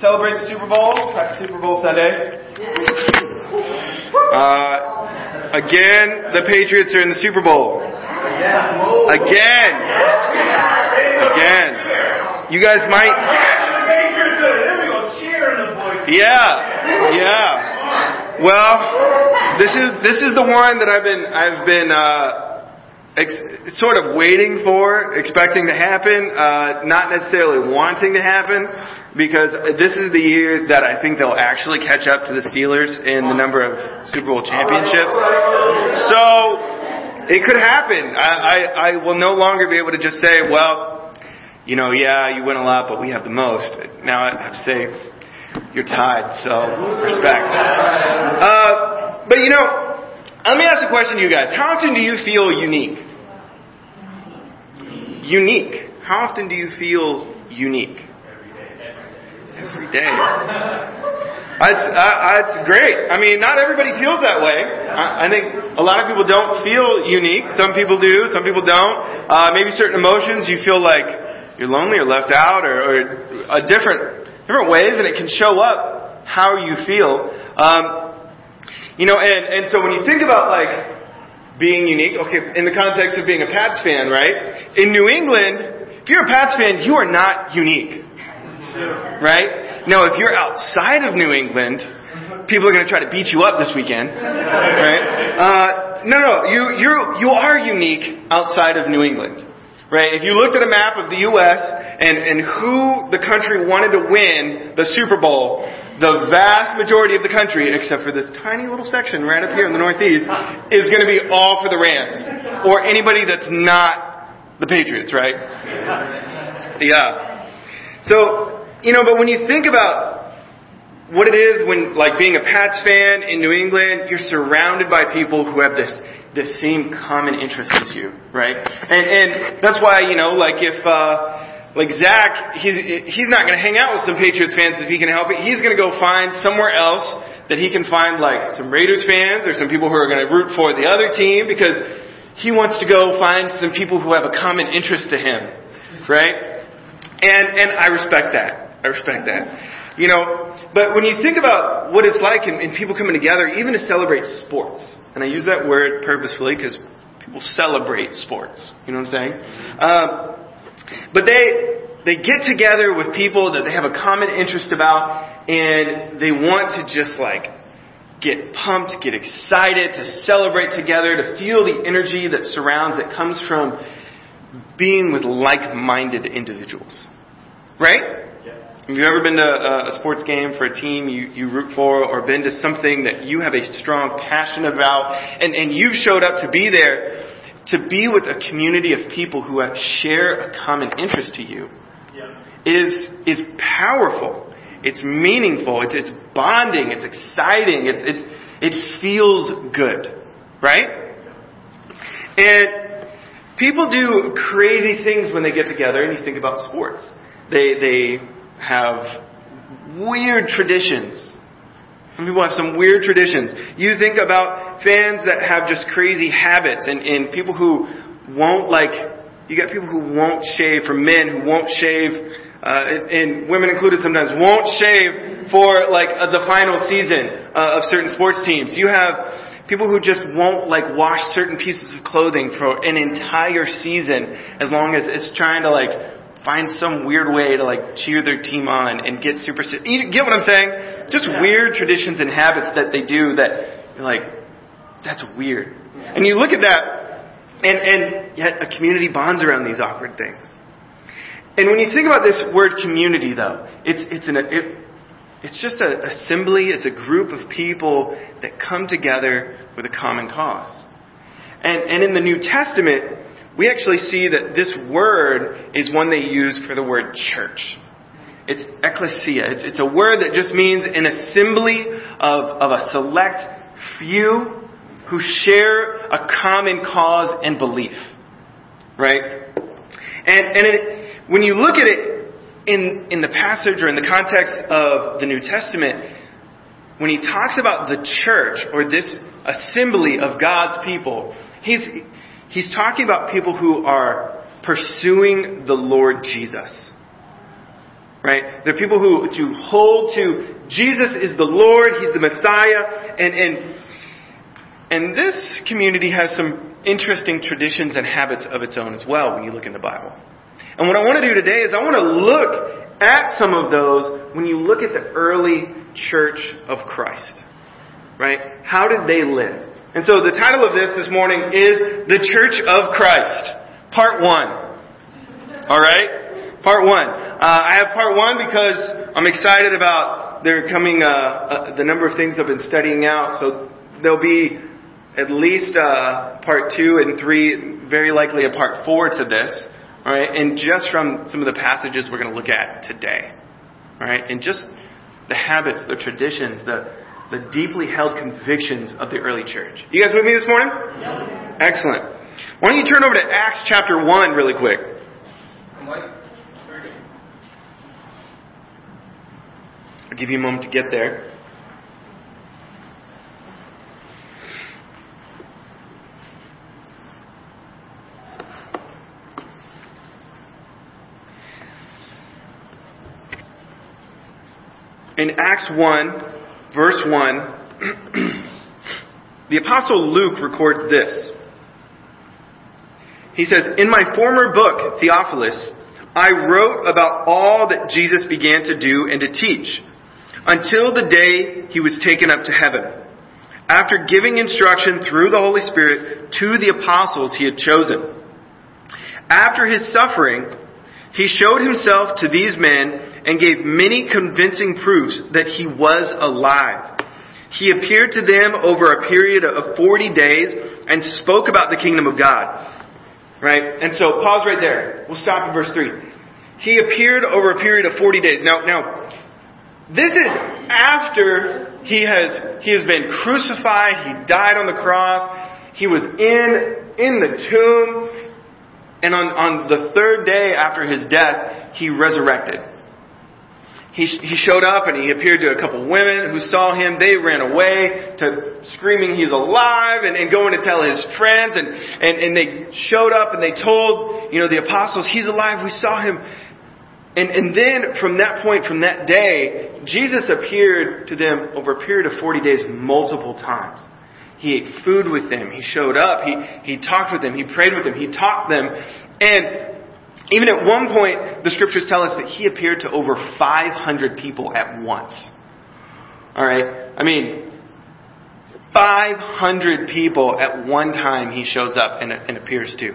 celebrate the Super Bowl. Happy Super Bowl Sunday. Uh, again, the Patriots are in the Super Bowl. Again. Again. You guys might. Yeah. Yeah. Well, this is this is the one that I've been I've been uh, ex- sort of waiting for, expecting to happen, uh, not necessarily wanting to happen, because this is the year that I think they'll actually catch up to the Steelers in the number of Super Bowl championships. So it could happen. I, I, I will no longer be able to just say, well, you know, yeah, you win a lot, but we have the most. Now I have to say, you're tied, so respect. Uh, but you know, let me ask a question to you guys. How often do you feel unique? Unique. How often do you feel unique? Every day. That's, uh, that's great. I mean, not everybody feels that way. I, think a lot of people don't feel unique. Some people do, some people don't. Uh, maybe certain emotions you feel like you're lonely or left out or, or a different, different ways and it can show up how you feel. Um, you know, and, and so when you think about like being unique, okay, in the context of being a Pats fan, right? In New England, if you're a Pats fan, you are not unique. Right? Now, if you're outside of New England, people are going to try to beat you up this weekend. Right? Uh, no, no, you, you're, you are unique outside of New England. Right? If you looked at a map of the U.S. and, and who the country wanted to win the Super Bowl, the vast majority of the country, except for this tiny little section right up here in the Northeast, is going to be all for the Rams. Or anybody that's not the Patriots, right? Yeah. So, you know, but when you think about what it is when, like, being a Pats fan in New England, you're surrounded by people who have this the same common interest as you, right? And and that's why you know, like if uh, like Zach, he's he's not going to hang out with some Patriots fans if he can help it. He's going to go find somewhere else that he can find like some Raiders fans or some people who are going to root for the other team because he wants to go find some people who have a common interest to him, right? And and I respect that. I respect that. You know, but when you think about what it's like and, people coming together, even to celebrate sports, and I use that word purposefully because people celebrate sports. You know what I'm saying? Um, but they they get together with people that they have a common interest about, and they want to just like get pumped, get excited, to celebrate together, to feel the energy that surrounds, that comes from being with like-minded individuals. Right? Have you ever been to a, a sports game for a team you, you root for or been to something that you have a strong passion about and, and you've showed up to be there to be with a community of people who have, share a common interest to you Yeah. is, is powerful. It's meaningful. It's, it's bonding. It's exciting. It's, it's, it feels good. Right? And people do crazy things when they get together and you think about sports. They, they have weird traditions. Some people have some weird traditions. You think about fans that have just crazy habits and, and people who won't like, you got people who won't shave, for men who won't shave, uh, and, women included sometimes, won't shave for like uh, the final season uh, of certain sports teams. You have people who just won't like wash certain pieces of clothing for an entire season as long as it's trying to like find some weird way to like cheer their team on and get super. You get what I'm saying? Just weird traditions and habits that they do that you're like, that's weird. And you look at that, and and yet a community bonds around these awkward things. And when you think about this word community, though, it's it's an it, it's just a assembly. It's a group of people that come together with a common cause. And and in the New Testament, we actually see that this word is one they use for the word church. It's ecclesia. It's, it's a word that just means an assembly of, of a select few who share a common cause and belief. Right? And, and it, when you look at it in, in the passage or in the context of the New Testament, when he talks about the church or this assembly of God's people, he's, He's talking about people who are pursuing the Lord Jesus. Right? They're people who, who hold to Jesus is the Lord, He's the Messiah, and, and, and this community has some interesting traditions and habits of its own as well when you look in the Bible. And what I want to do today is I want to look at some of those when you look at the early church of Christ. Right? How did they live? And so the title of this this morning is The Church of Christ, Part 1. Alright? Part 1. Uh, I have part one because I'm excited about there coming uh, uh, the number of things I've been studying out. So there'll be at least uh, part two and three, very likely a part four to this. All right, and just from some of the passages we're going to look at today. All right, and just the habits, the traditions, the the deeply held convictions of the early church. You guys with me this morning? Yep. Excellent. Why don't you turn over to Acts chapter 1 really quick? I'll give you a moment to get there. In Acts 1, verse 1, the Apostle Luke records this. He says, In my former book, Theophilus, I wrote about all that Jesus began to do and to teach until the day he was taken up to heaven. After giving instruction through the Holy Spirit to the apostles he had chosen. After his suffering, he showed himself to these men and gave many convincing proofs that he was alive. He appeared to them over a period of 40 days and spoke about the kingdom of God. Right? And so pause right there. We'll stop at verse 3. He appeared over a period of 40 days. Now, now, this is after he has, he has been crucified, he died on the cross, he was in, in the tomb, and on, on the third day after his death, he resurrected. He, he showed up and he appeared to a couple women who saw him. They ran away to screaming he's alive and, and going to tell his friends and, and, and they showed up and they told, you know, the apostles, he's alive, we saw him. And, and then from that point, from that day, Jesus appeared to them over a period of 40 days multiple times. He ate food with them. He showed up. He, he talked with them. He prayed with them. He taught them. And even at one point, the scriptures tell us that he appeared to over 500 people at once. Alright? I mean, 500 people at one time he shows up and, and appears to.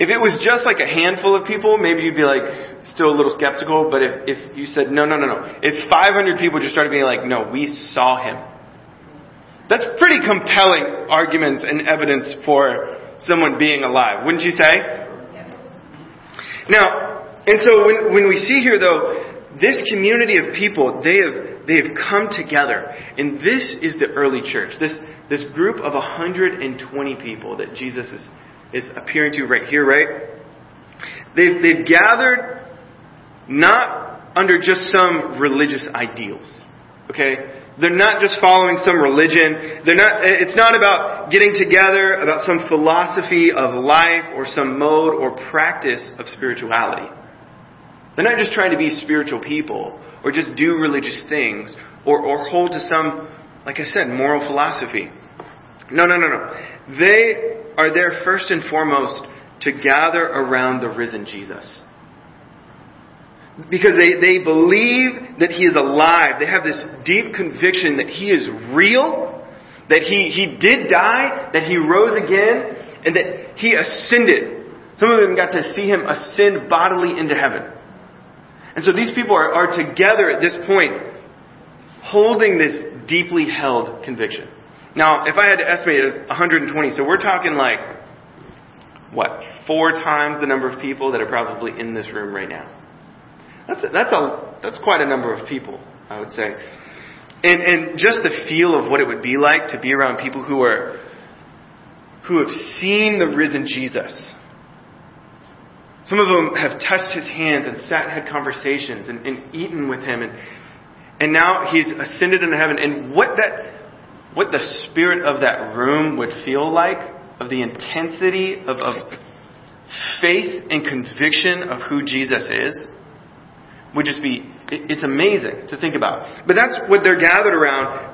If it was just like a handful of people, maybe you'd be like still a little skeptical. But if, if you said, no, no, no, no. If 500 people just started being like, no, we saw him. That's pretty compelling arguments and evidence for someone being alive, wouldn't you say? Now, and so when, when we see here though, this community of people, they have, they have come together. And this is the early church. This, this group of 120 people that Jesus is is appearing to right here, right? They've, they've gathered not under just some religious ideals. Okay? They're not just following some religion. They're not, it's not about getting together about some philosophy of life or some mode or practice of spirituality. They're not just trying to be spiritual people or just do religious things or, or hold to some, like I said, moral philosophy. No, no, no, no. They are there first and foremost to gather around the risen Jesus. Because they, they believe that He is alive. They have this deep conviction that He is real, that He, he did die, that He rose again, and that He ascended. Some of them got to see Him ascend bodily into heaven. And so these people are, are together at this point, holding this deeply held conviction. Now, if I had to estimate 120, so we're talking like, what, four times the number of people that are probably in this room right now. That's a, that's a that's quite a number of people, I would say. And and just the feel of what it would be like to be around people who are who have seen the risen Jesus. Some of them have touched his hands and sat and had conversations and, and eaten with him and and now he's ascended into heaven. And what that what the spirit of that room would feel like, of the intensity of, of faith and conviction of who Jesus is would just be, it's amazing to think about. But that's what they're gathered around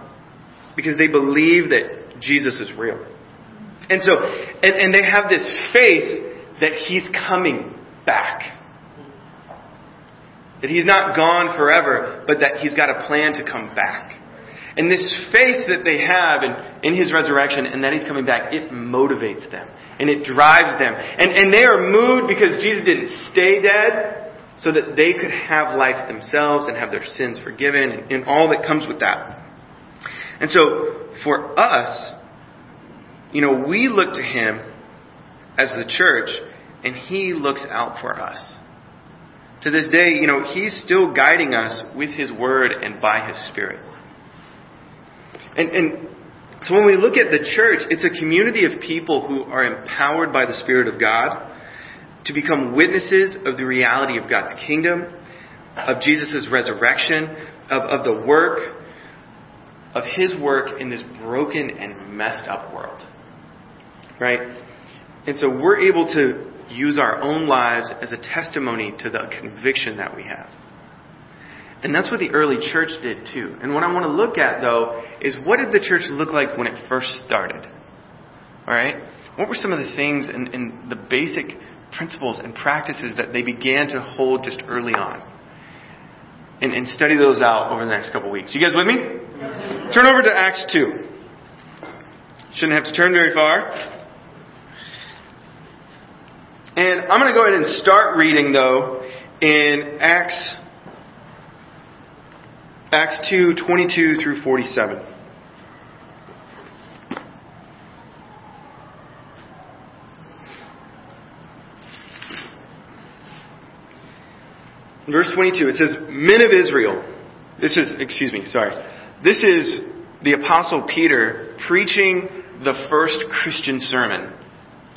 because they believe that Jesus is real. And so, and, and they have this faith that he's coming back. That he's not gone forever, but that he's got a plan to come back. And this faith that they have in, in his resurrection and that he's coming back, it motivates them. And it drives them. And, and they are moved because Jesus didn't stay dead so that they could have life themselves and have their sins forgiven and, and all that comes with that. And so, for us, you know, we look to him as the church and he looks out for us. To this day, you know, he's still guiding us with his word and by his spirit. And, and so when we look at the church, it's a community of people who are empowered by the Spirit of God to become witnesses of the reality of God's kingdom, of Jesus' resurrection, of, of the work, of His work in this broken and messed up world. Right? And so we're able to use our own lives as a testimony to the conviction that we have. And that's what the early church did too. And what I want to look at though is what did the church look like when it first started? Alright? What were some of the things and, and the basic principles and practices that they began to hold just early on? And, and study those out over the next couple weeks. You guys with me? Turn over to Acts 2. Shouldn't have to turn very far. And I'm going to go ahead and start reading though in Acts Acts 2, 22 through 47. In verse 22, it says, Men of Israel. This is, excuse me, sorry. This is the Apostle Peter preaching the first Christian sermon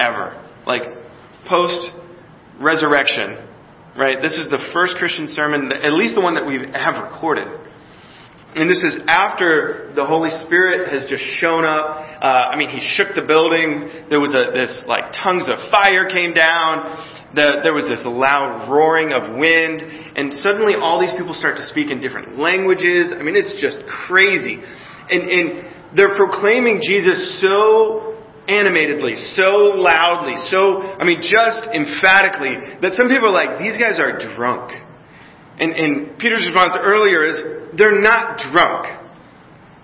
ever. Like, post resurrection, right? This is the first Christian sermon, at least the one that we have recorded. And this is after the Holy Spirit has just shown up. Uh, I mean, he shook the buildings. There was a, this like tongues of fire came down. The, there was this loud roaring of wind, and suddenly all these people start to speak in different languages. I mean, it's just crazy, and and they're proclaiming Jesus so animatedly, so loudly, so I mean, just emphatically that some people are like, these guys are drunk. And, and Peter's response earlier is, they're not drunk.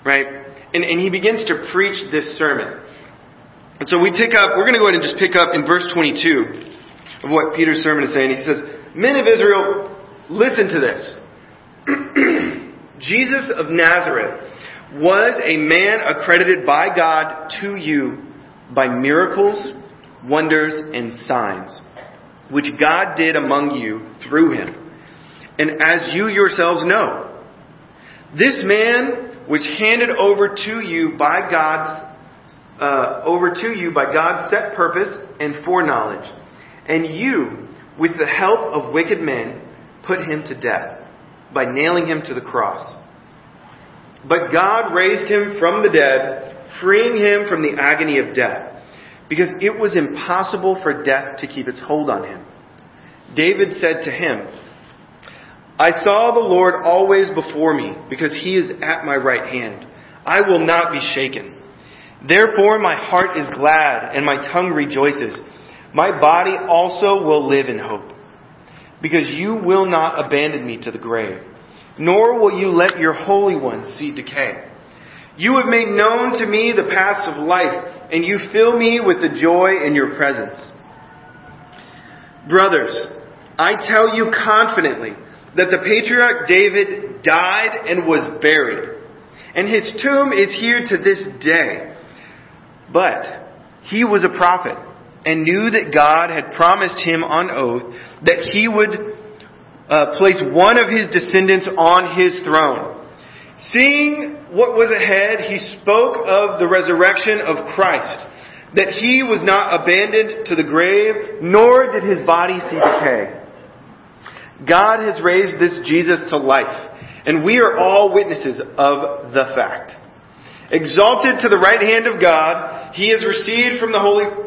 Right? And, and he begins to preach this sermon. And so we pick up, we're going to go ahead and just pick up in verse 22 of what Peter's sermon is saying. He says, Men of Israel, listen to this. Jesus of Nazareth was a man accredited by God to you by miracles, wonders, and signs, which God did among you through him and as you yourselves know, this man was handed over to you by God's uh, over to you by God's set purpose and foreknowledge, and you, with the help of wicked men, put him to death by nailing him to the cross. But God raised him from the dead, freeing him from the agony of death, because it was impossible for death to keep its hold on him. David said to him, I saw the Lord always before me, because he is at my right hand. I will not be shaken. Therefore my heart is glad, and my tongue rejoices. My body also will live in hope. Because you will not abandon me to the grave, nor will you let your Holy One see decay. You have made known to me the paths of life, and you fill me with the joy in your presence. Brothers, I tell you confidently, that the patriarch David died and was buried. And his tomb is here to this day. But he was a prophet and knew that God had promised him on oath that he would uh, place one of his descendants on his throne. Seeing what was ahead, he spoke of the resurrection of Christ, that he was not abandoned to the grave, nor did his body see decay. God has raised this Jesus to life, and we are all witnesses of the fact. Exalted to the right hand of God, he has received from the Holy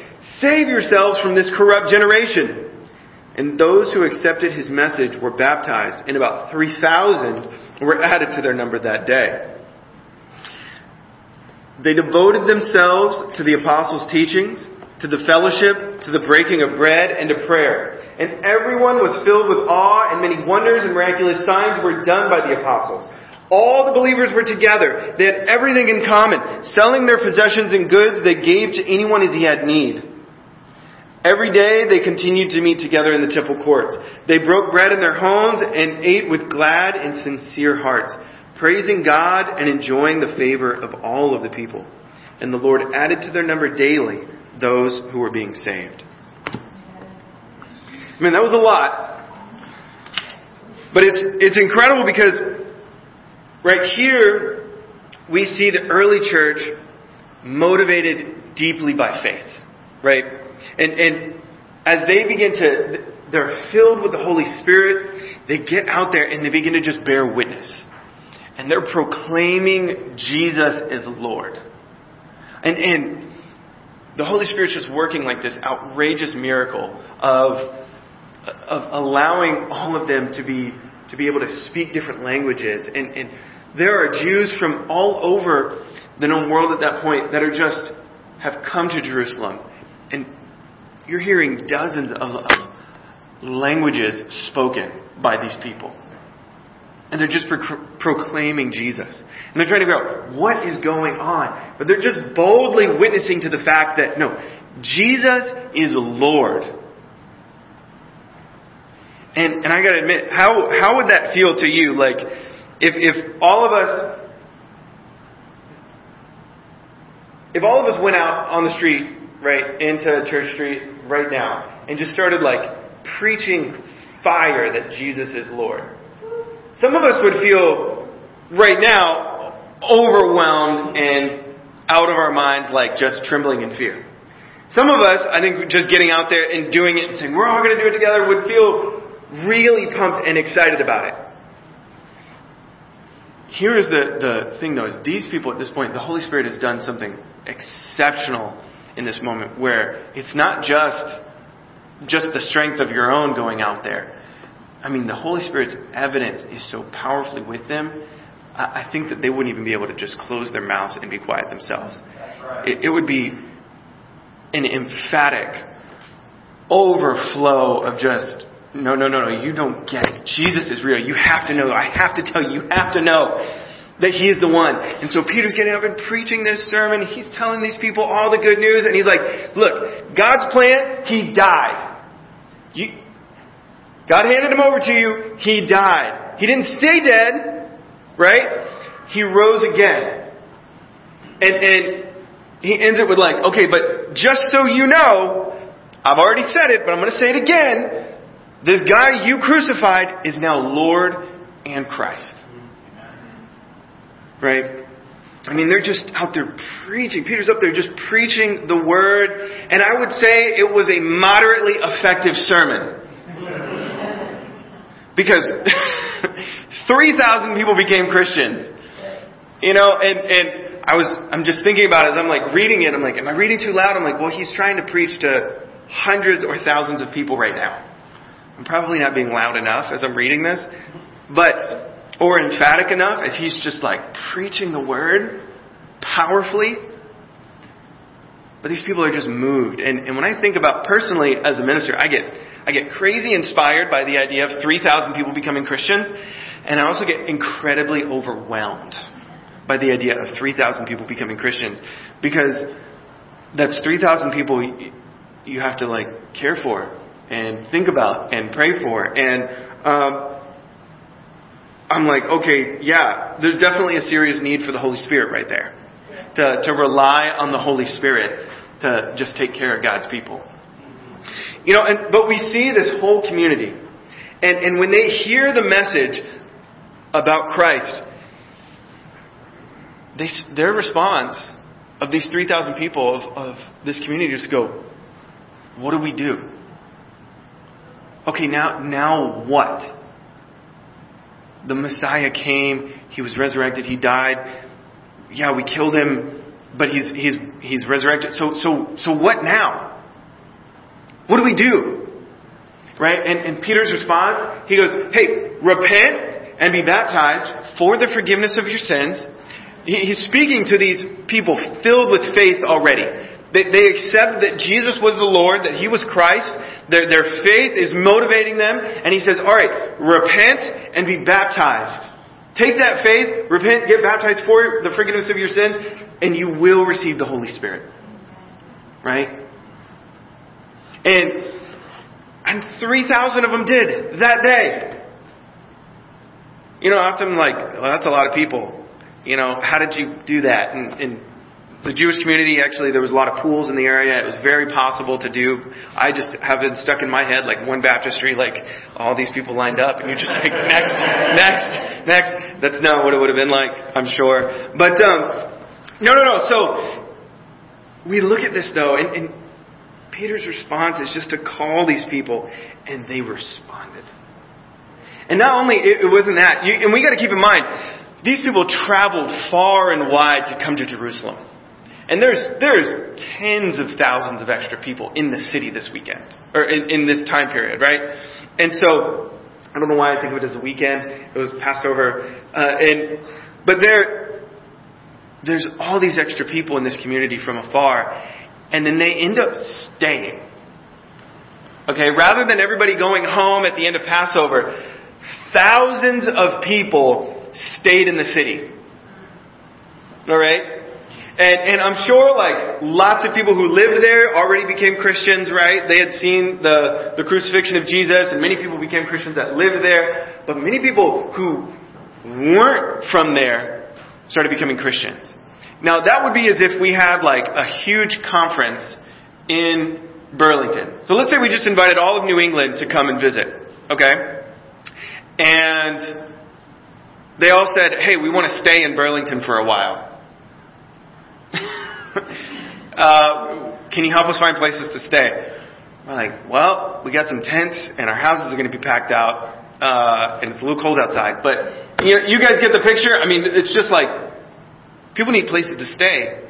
Save yourselves from this corrupt generation. And those who accepted his message were baptized, and about 3,000 were added to their number that day. They devoted themselves to the apostles' teachings, to the fellowship, to the breaking of bread, and to prayer. And everyone was filled with awe, and many wonders and miraculous signs were done by the apostles. All the believers were together. They had everything in common. Selling their possessions and goods, they gave to anyone as he had need. Every day they continued to meet together in the temple courts. They broke bread in their homes and ate with glad and sincere hearts, praising God and enjoying the favor of all of the people. And the Lord added to their number daily those who were being saved. I mean, that was a lot. But it's, it's incredible because right here we see the early church motivated deeply by faith. Right? And, and as they begin to, they're filled with the Holy Spirit, they get out there and they begin to just bear witness. And they're proclaiming Jesus is Lord. And, and the Holy Spirit's just working like this outrageous miracle of, of allowing all of them to be, to be able to speak different languages. And, and there are Jews from all over the known world at that point that are just, have come to Jerusalem. And you're hearing dozens of, languages spoken by these people. And they're just pro- proclaiming Jesus. And they're trying to figure out what is going on. But they're just boldly witnessing to the fact that, no, Jesus is Lord. And, and I gotta admit, how, how would that feel to you? Like, if, if all of us, if all of us went out on the street, right, into Church Street right now, and just started like preaching fire that Jesus is Lord. Some of us would feel right now overwhelmed and out of our minds, like just trembling in fear. Some of us, I think, just getting out there and doing it and saying, we're all going to do it together would feel really pumped and excited about it. Here is the, the thing though, is these people at this point, the Holy Spirit has done something exceptional in this moment where it's not just just the strength of your own going out there. I mean, the Holy Spirit's evidence is so powerfully with them. I think that they wouldn't even be able to just close their mouths and be quiet themselves. Right. It, it would be an emphatic overflow of just no, no, no, no, you don't get it. Jesus is real. You have to know. I have to tell you. You have to know that he is the one. And so Peter's getting up and preaching this sermon. He's telling these people all the good news. And he's like, look, God's plan, he died. You, God handed him over to you. He died. He didn't stay dead, right? He rose again. And, and he ends it with like, okay, but just so you know, I've already said it, but I'm going to say it again. This guy you crucified is now Lord and Christ. Right? I mean, they're just out there preaching. Peter's up there just preaching the word. And I would say it was a moderately effective sermon. Because 3,000 people became Christians. You know, and, and I was, I'm just thinking about it as I'm like reading it. I'm like, am I reading too loud? I'm like, well, he's trying to preach to hundreds or thousands of people right now. I'm probably not being loud enough as I'm reading this. But or emphatic enough, if he's just like preaching the word powerfully, but these people are just moved. And, and when I think about personally as a minister, I get, I get crazy inspired by the idea of 3,000 people becoming Christians. And I also get incredibly overwhelmed by the idea of 3,000 people becoming Christians. Because that's 3,000 people you have to like care for and think about and pray for. And, um, I'm like, okay, yeah, there's definitely a serious need for the Holy Spirit right there. To, to rely on the Holy Spirit to just take care of God's people. You know, and, but we see this whole community. And, and when they hear the message about Christ, they, their response of these 3,000 people of, of this community just go, what do we do? Okay, now, now what? The Messiah came, He was resurrected, He died. Yeah, we killed Him, but He's, He's, He's resurrected. So, so, so what now? What do we do? Right? And, and Peter's response, he goes, hey, repent and be baptized for the forgiveness of your sins. He's speaking to these people filled with faith already. They, they accept that Jesus was the Lord, that He was Christ. Their, their faith is motivating them. And He says, alright, repent and be baptized. Take that faith, repent, get baptized for the forgiveness of your sins, and you will receive the Holy Spirit. Right? And, and 3,000 of them did that day. You know, often like, well, that's a lot of people. You know, how did you do that? And, and the Jewish community, actually, there was a lot of pools in the area. It was very possible to do. I just have been stuck in my head like one baptistry, like all these people lined up, and you're just like, next, next, next. That's not what it would have been like, I'm sure. But, um, no, no, no. So, we look at this though, and, and Peter's response is just to call these people, and they responded. And not only, it, it wasn't that, you, and we gotta keep in mind, these people traveled far and wide to come to Jerusalem. And there's, there's tens of thousands of extra people in the city this weekend, or in, in this time period, right? And so, I don't know why I think of it as a weekend. It was Passover. Uh, and, but there, there's all these extra people in this community from afar, and then they end up staying. Okay, rather than everybody going home at the end of Passover, thousands of people stayed in the city. Alright? And, and I'm sure like lots of people who lived there already became Christians, right? They had seen the, the crucifixion of Jesus and many people became Christians that lived there. But many people who weren't from there started becoming Christians. Now that would be as if we had like a huge conference in Burlington. So let's say we just invited all of New England to come and visit, okay? And they all said, hey, we want to stay in Burlington for a while. uh, can you help us find places to stay? We're like, well, we got some tents and our houses are going to be packed out, uh, and it's a little cold outside. But you, know, you guys get the picture. I mean, it's just like people need places to stay,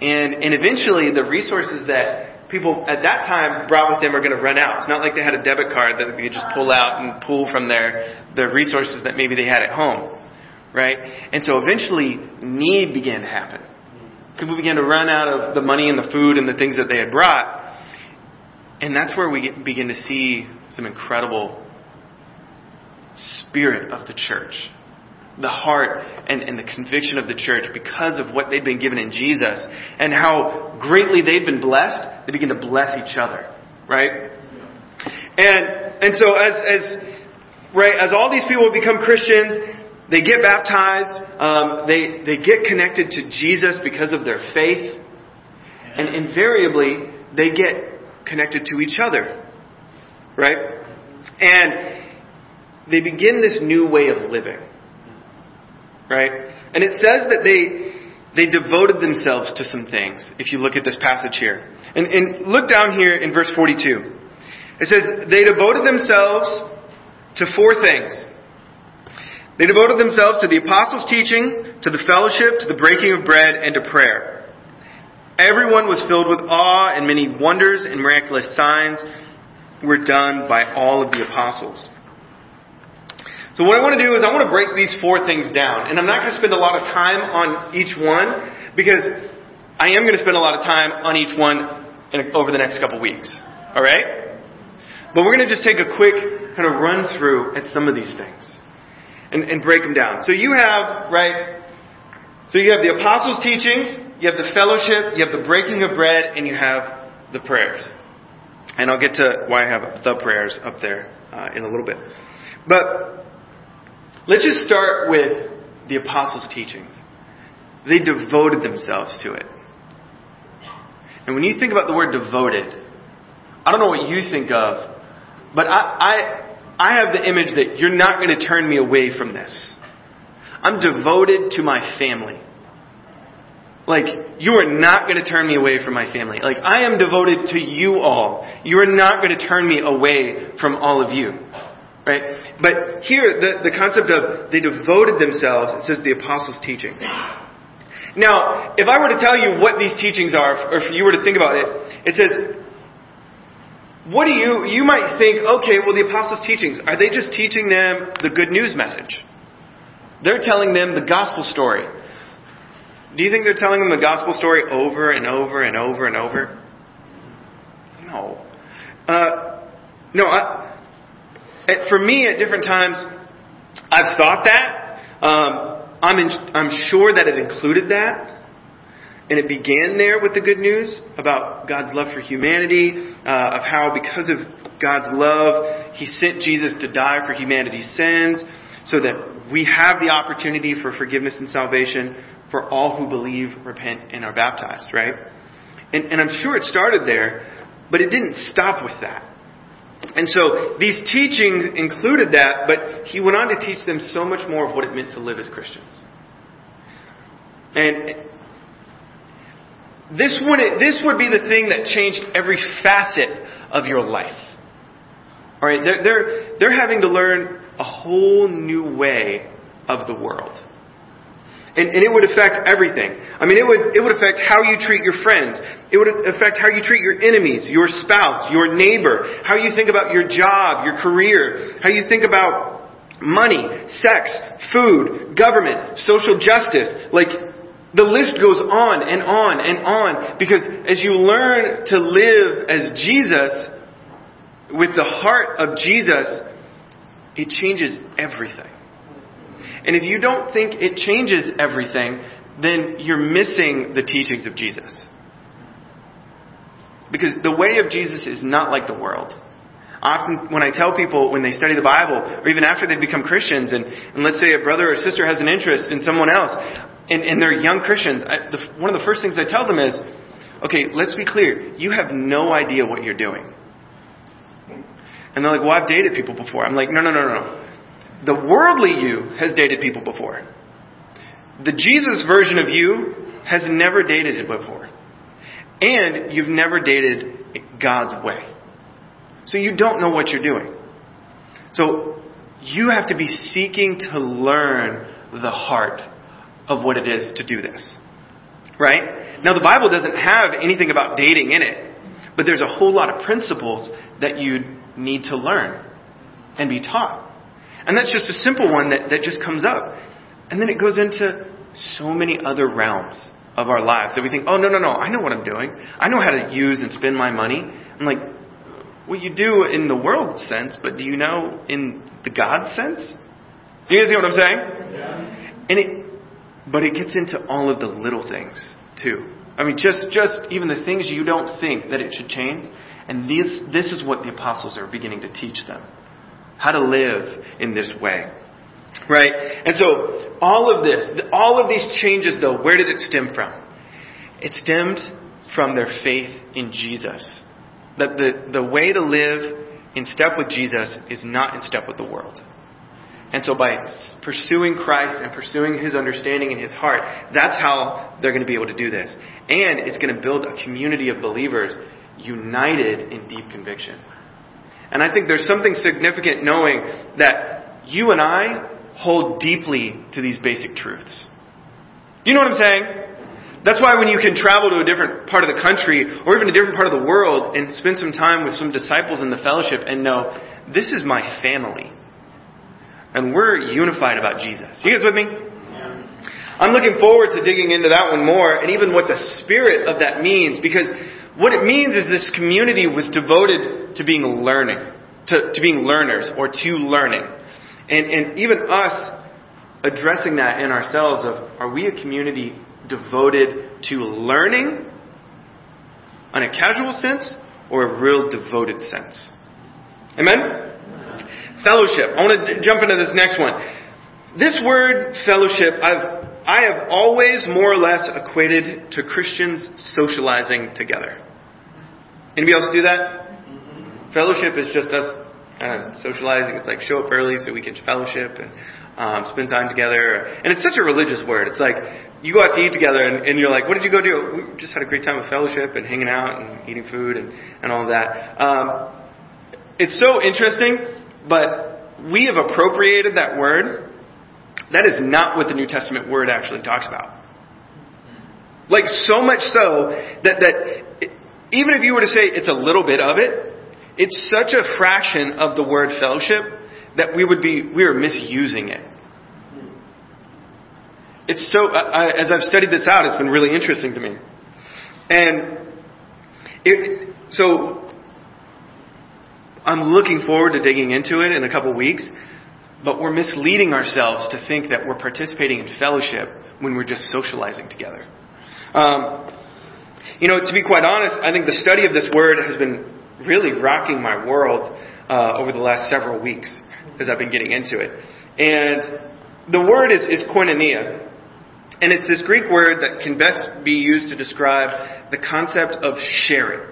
and and eventually the resources that people at that time brought with them are going to run out. It's not like they had a debit card that they could just pull out and pull from their the resources that maybe they had at home, right? And so eventually need began to happen. People began to run out of the money and the food and the things that they had brought. And that's where we begin to see some incredible spirit of the church. The heart and, and the conviction of the church because of what they'd been given in Jesus and how greatly they'd been blessed, they begin to bless each other. Right? And and so as as right, as all these people become Christians, they get baptized. Um, they, they get connected to Jesus because of their faith. And invariably, they get connected to each other. Right? And they begin this new way of living. Right? And it says that they, they devoted themselves to some things, if you look at this passage here. And, and look down here in verse 42. It says, they devoted themselves to four things they devoted themselves to the apostles' teaching, to the fellowship, to the breaking of bread, and to prayer. Everyone was filled with awe, and many wonders and miraculous signs were done by all of the apostles. So what I want to do is I want to break these four things down. And I'm not going to spend a lot of time on each one because I am going to spend a lot of time on each one over the next couple weeks. All right? But we're going to just take a quick kind of run through at some of these things and, and break them down. So you have, right? So you have the apostles' teachings, you have the fellowship, you have the breaking of bread, and you have the prayers. And I'll get to why I have the prayers up there uh, in a little bit. But let's just start with the apostles' teachings. They devoted themselves to it. And when you think about the word devoted, I don't know what you think of, but I, I, have the image that you're not going to turn me away from this. I'm devoted to my family. Like, you are not going to turn me away from my family. Like, I am devoted to you all. You are not going to turn me away from all of you. Right? But here, the, the concept of they devoted themselves, it says the apostles' teachings. Now, if I were to tell you what these teachings are, or if you were to think about it, it says, what do you, you might think, okay, well, the apostles' teachings, are they just teaching them the good news message? They're telling them the gospel story. Do you think they're telling them the gospel story over and over and over and over? No. Uh, no, I, for me, at different times, I've thought that. Um, I'm, in, I'm sure that it included that. And it began there with the good news about God's love for humanity, uh, of how because of God's love, He sent Jesus to die for humanity's sins, so that we have the opportunity for forgiveness and salvation for all who believe, repent, and are baptized, right? And, and I'm sure it started there, but it didn't stop with that. And so these teachings included that, but he went on to teach them so much more of what it meant to live as Christians. And this would, this would be the thing that changed every facet of your life. Alright, they're, they're, they're having to learn a whole new way of the world. And, and, it would affect everything. I mean, it would, it would affect how you treat your friends. It would affect how you treat your enemies, your spouse, your neighbor, how you think about your job, your career, how you think about money, sex, food, government, social justice. Like, the list goes on and on and on because as you learn to live as Jesus, with the heart of Jesus, it changes everything. And if you don't think it changes everything, then you're missing the teachings of Jesus. Because the way of Jesus is not like the world. Often, when I tell people when they study the Bible, or even after they've become Christians, and, and let's say a brother or sister has an interest in someone else, and, and they're young Christians, I, the, one of the first things I tell them is, okay, let's be clear. You have no idea what you're doing. And they're like, well, I've dated people before. I'm like, no, no, no, no. The worldly you has dated people before. The Jesus version of you has never dated it before. And you've never dated God's way. So you don't know what you're doing. So you have to be seeking to learn the heart of what it is to do this. Right? Now the Bible doesn't have anything about dating in it, but there's a whole lot of principles that you need to learn and be taught. And that's just a simple one that, that just comes up. And then it goes into so many other realms of our lives that we think, oh, no, no, no, I know what I'm doing. I know how to use and spend my money. I'm like, well, you do in the world sense, but do you know in the God sense? Do you guys see what I'm saying? Yeah. And it, but it gets into all of the little things too. I mean, just, just even the things you don't think that it should change. And this, this is what the apostles are beginning to teach them how to live in this way. Right? And so, all of this, all of these changes though, where did it stem from? It stemmed from their faith in Jesus. That the, the way to live in step with Jesus is not in step with the world. And so by pursuing Christ and pursuing His understanding in His heart, that's how they're going to be able to do this. And it's going to build a community of believers united in deep conviction. And I think there's something significant knowing that you and I hold deeply to these basic truths. Do you know what I'm saying? That's why when you can travel to a different part of the country or even a different part of the world and spend some time with some disciples in the fellowship and know, this is my family. And we're unified about Jesus. You guys with me? I'm looking forward to digging into that one more and even what the spirit of that means because what it means is this community was devoted to being learning, to, to being learners or to learning. And, and even us addressing that in ourselves of are we a community devoted to learning on a casual sense or a real devoted sense? Amen? Fellowship. I want to jump into this next one. This word fellowship, I've, I have always more or less equated to Christians socializing together. Anybody else do that? Fellowship is just us uh, socializing. It's like show up early so we can fellowship and um, spend time together. And it's such a religious word. It's like you go out to eat together and, and you're like, what did you go do? We just had a great time of fellowship and hanging out and eating food and, and all that. Um, it's so interesting, but we have appropriated that word. That is not what the New Testament word actually talks about. Like so much so that that even if you were to say it's a little bit of it, it's such a fraction of the word fellowship that we would be we are misusing it. It's so I, as I've studied this out, it's been really interesting to me, and it, so I'm looking forward to digging into it in a couple weeks, but we're misleading ourselves to think that we're participating in fellowship when we're just socializing together. Um, you know, to be quite honest, I think the study of this word has been really rocking my world uh, over the last several weeks as I've been getting into it. And the word is, is koinonia. And it's this Greek word that can best be used to describe the concept of sharing.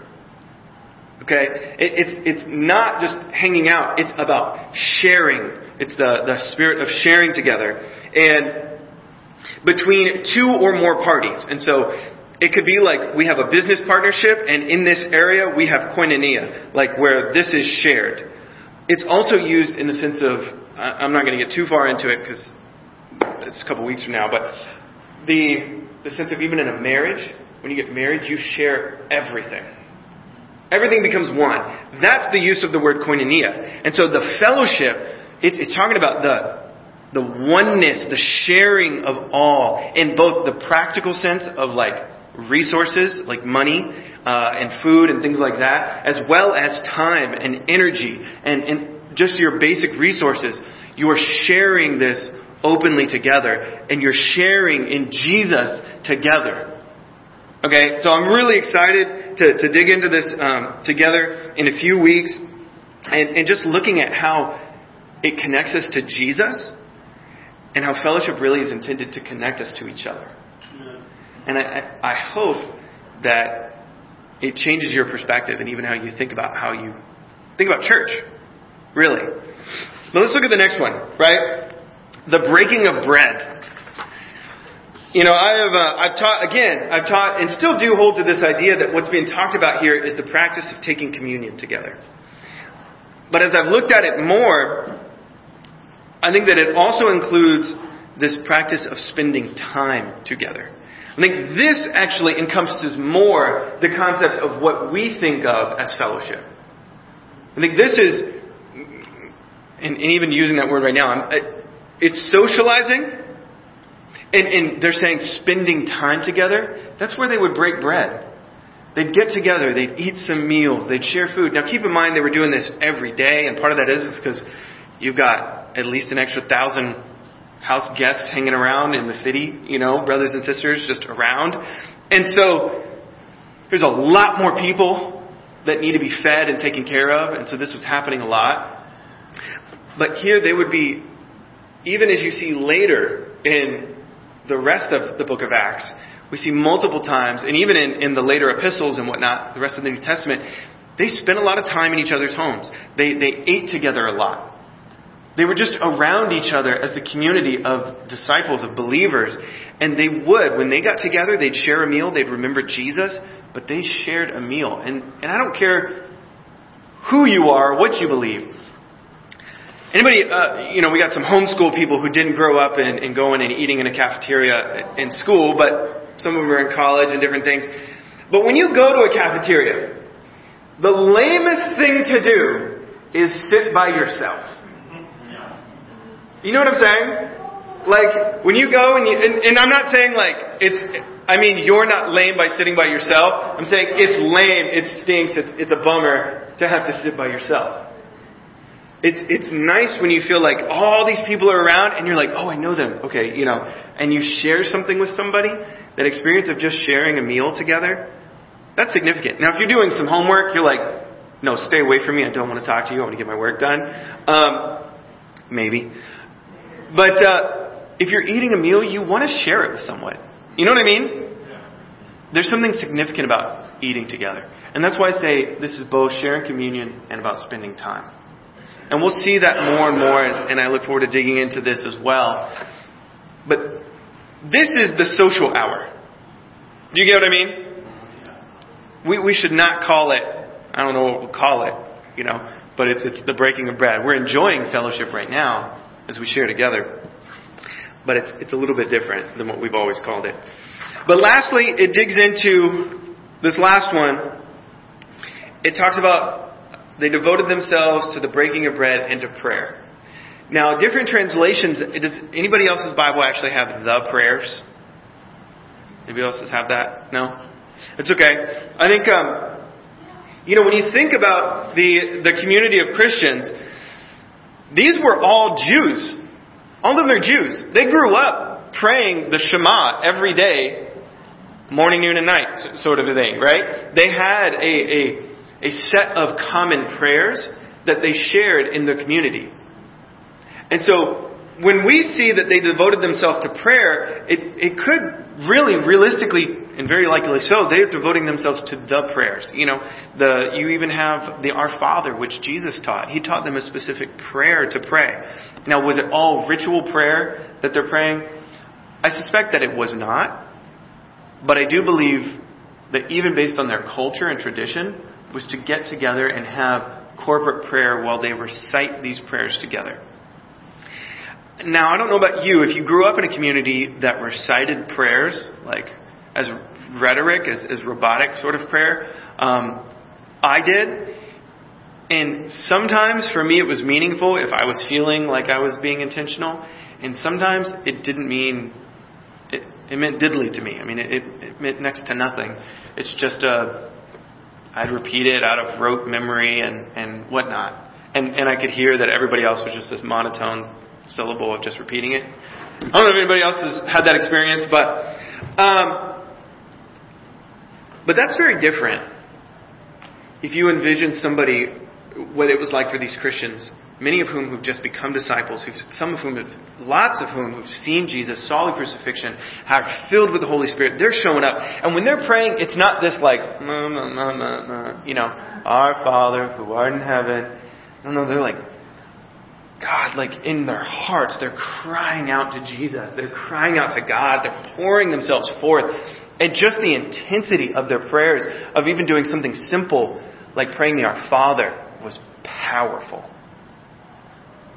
Okay? It, it's, it's not just hanging out, it's about sharing. It's the, the spirit of sharing together. And between two or more parties. And so it could be like we have a business partnership, and in this area we have koinonia, like where this is shared. It's also used in the sense of, I'm not going to get too far into it because it's a couple weeks from now, but the, the sense of even in a marriage, when you get married, you share everything. Everything becomes one. That's the use of the word koinonia. And so the fellowship, it's, it's talking about the, the oneness, the sharing of all in both the practical sense of like resources, like money, uh, and food and things like that, as well as time and energy and, and just your basic resources. You are sharing this openly together and you're sharing in Jesus together. Okay, so I'm really excited to, to dig into this um, together in a few weeks and, and just looking at how it connects us to Jesus and how fellowship really is intended to connect us to each other. And I, I hope that it changes your perspective and even how you think about how you think about church. Really. But let's look at the next one, right? The breaking of bread. You know, I have, uh, I've taught, again, I've taught and still do hold to this idea that what's being talked about here is the practice of taking communion together. But as I've looked at it more, I think that it also includes this practice of spending time together. I think this actually encompasses more the concept of what we think of as fellowship. I think this is, and, and even using that word right now, it's socializing, and, and they're saying spending time together. That's where they would break bread. They'd get together, they'd eat some meals, they'd share food. Now keep in mind they were doing this every day, and part of that is because you've got at least an extra thousand house guests hanging around in the city, you know, brothers and sisters just around. And so there's a lot more people that need to be fed and taken care of, and so this was happening a lot. But here they would be, even as you see later in the rest of the book of Acts, we see multiple times, and even in, in the later epistles and whatnot, the rest of the New Testament, they spent a lot of time in each other's homes. They, they ate together a lot. They were just around each other as the community of disciples, of believers. And they would, when they got together, they'd share a meal, they'd remember Jesus, but they shared a meal. And, and I don't care who you are, what you believe. Anybody, uh, you know, we got some homeschool people who didn't grow up in, in going and eating in a cafeteria in school, but some of them are in college and different things. But when you go to a cafeteria, the lamest thing to do is sit by yourself. You know what I'm saying? like when you go and you, and, and I'm not saying like it's, I mean you're not lame by sitting by yourself. I'm saying it's lame, it stinks, it's, it's a bummer to have to sit by yourself. It's, it's nice when you feel like all these people are around and you're like, oh, I know them. Okay, you know, and you share something with somebody. That experience of just sharing a meal together, that's significant. Now, if you're doing some homework, you're like, no, stay away from me. I don't want to talk to you. I want to get my work done. Um, maybe. But uh, if you're eating a meal, you want to share it with someone. You know what I mean? There's something significant about eating together. And that's why I say this is both sharing communion and about spending time. And we'll see that more and more, as, and I look forward to digging into this as well. But this is the social hour. Do you get what I mean? We, we should not call it, I don't know what we'll call it, you know, but it's, it's the breaking of bread. We're enjoying fellowship right now as we share together. But it's, it's a little bit different than what we've always called it. But lastly, it digs into this last one. It talks about they devoted themselves to the breaking of bread and to prayer. Now, different translations, does anybody else's Bible actually have the prayers? Anybody else's have that? No? It's okay. I think, um, you know, when you think about the, the community of Christians, these were all Jews. All of them are Jews. They grew up praying the Shema every day, morning, noon, and night, sort of a thing, right? They had a, a a set of common prayers that they shared in the community. And so, when we see that they devoted themselves to prayer, it, it could really, realistically, and very likely so, they're devoting themselves to the prayers. You know, the, you even have the Our Father, which Jesus taught. He taught them a specific prayer to pray. Now, was it all ritual prayer that they're praying? I suspect that it was not. But I do believe that even based on their culture and tradition, was to get together and have corporate prayer while they recite these prayers together. Now, I don't know about you, if you grew up in a community that recited prayers, like as rhetoric, as, as robotic sort of prayer, um, I did. And sometimes for me it was meaningful if I was feeling like I was being intentional. And sometimes it didn't mean, it, it meant diddly to me. I mean, it, it meant next to nothing. It's just a, I'd repeat it out of rote memory and, and whatnot. And, and I could hear that everybody else was just this monotone syllable of just repeating it. I don't know if anybody else has had that experience, but, um, but that's very different. If you envision somebody, what it was like for these Christians many of whom who've just become disciples, some of whom have, lots of whom who've seen Jesus, saw the crucifixion, are filled with the Holy Spirit. They're showing up. And when they're praying, it's not this like, nah, nah, nah, nah, nah, you know, our Father who art in heaven. No, no, they're like, God, like in their hearts, they're crying out to Jesus. They're crying out to God. They're pouring themselves forth. And just the intensity of their prayers, of even doing something simple like praying the Our Father, was powerful.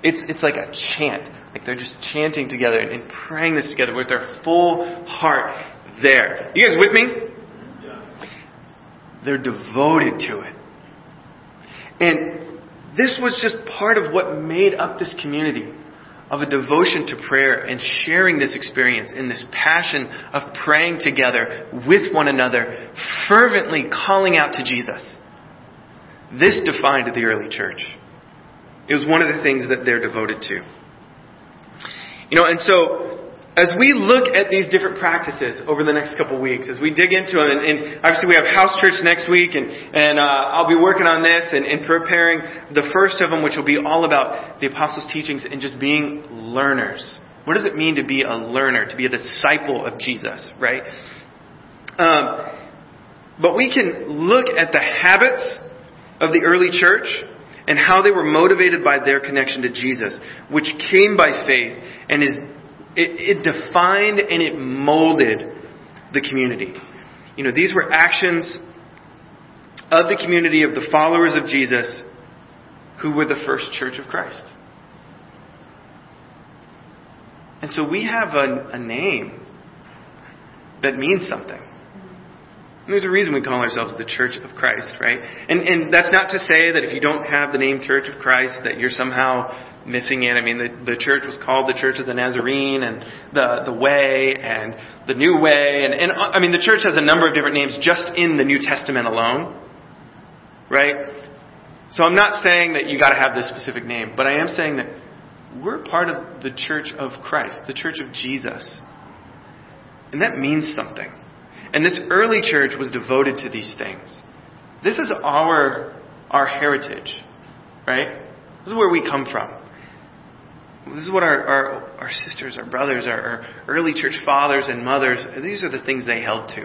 It's, it's like a chant. Like they're just chanting together and, and praying this together with their full heart there. You guys with me? They're devoted to it. And this was just part of what made up this community of a devotion to prayer and sharing this experience in this passion of praying together with one another, fervently calling out to Jesus. This defined the early church. It was one of the things that they're devoted to. You know, and so as we look at these different practices over the next couple of weeks, as we dig into them, and, and obviously we have house church next week, and, and uh, I'll be working on this and, and preparing the first of them, which will be all about the apostles' teachings and just being learners. What does it mean to be a learner, to be a disciple of Jesus, right? Um, but we can look at the habits of the early church and how they were motivated by their connection to Jesus, which came by faith and is it, it defined and it molded the community. You know, these were actions of the community of the followers of Jesus who were the first church of Christ. And so we have a, a name that means something. And there's a reason we call ourselves the Church of Christ, right? And, and that's not to say that if you don't have the name Church of Christ that you're somehow missing it. I mean, the, the church was called the Church of the Nazarene and the, the Way and the New Way. And, and I mean, the church has a number of different names just in the New Testament alone, right? So I'm not saying that you got to have this specific name, but I am saying that we're part of the Church of Christ, the Church of Jesus. And that means something. And this early church was devoted to these things. This is our, our heritage, right? This is where we come from. This is what our, our, our sisters, our brothers, our, our early church fathers and mothers, these are the things they held to.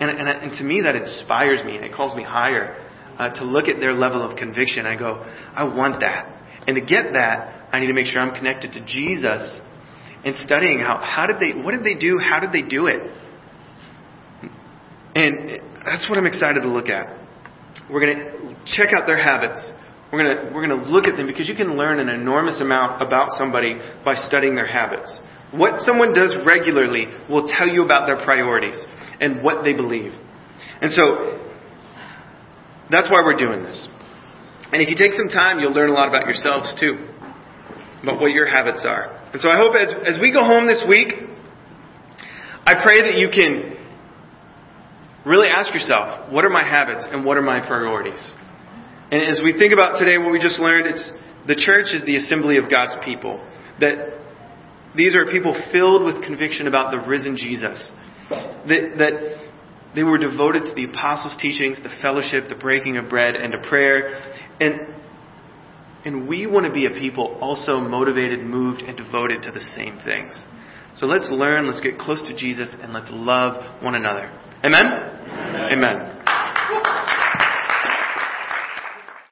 And, and, and to me, that inspires me and it calls me higher uh, to look at their level of conviction. I go, I want that. And to get that, I need to make sure I'm connected to Jesus and studying how, how did they, what did they do? How did they do it? And that's what I'm excited to look at. We're going to check out their habits. We're going to, we're going to look at them because you can learn an enormous amount about somebody by studying their habits. What someone does regularly will tell you about their priorities and what they believe. And so, that's why we're doing this. And if you take some time, you'll learn a lot about yourselves too, about what your habits are. And so I hope as, as we go home this week, I pray that you can really ask yourself, what are my habits and what are my priorities? And as we think about today what we just learned, it's the church is the assembly of God's people. That these are people filled with conviction about the risen Jesus. That, that they were devoted to the apostles' teachings, the fellowship, the breaking of bread, and to prayer. And, and we want to be a people also motivated, moved, and devoted to the same things. So let's learn, let's get close to Jesus, and let's love one another. Amen? Amen. Amen.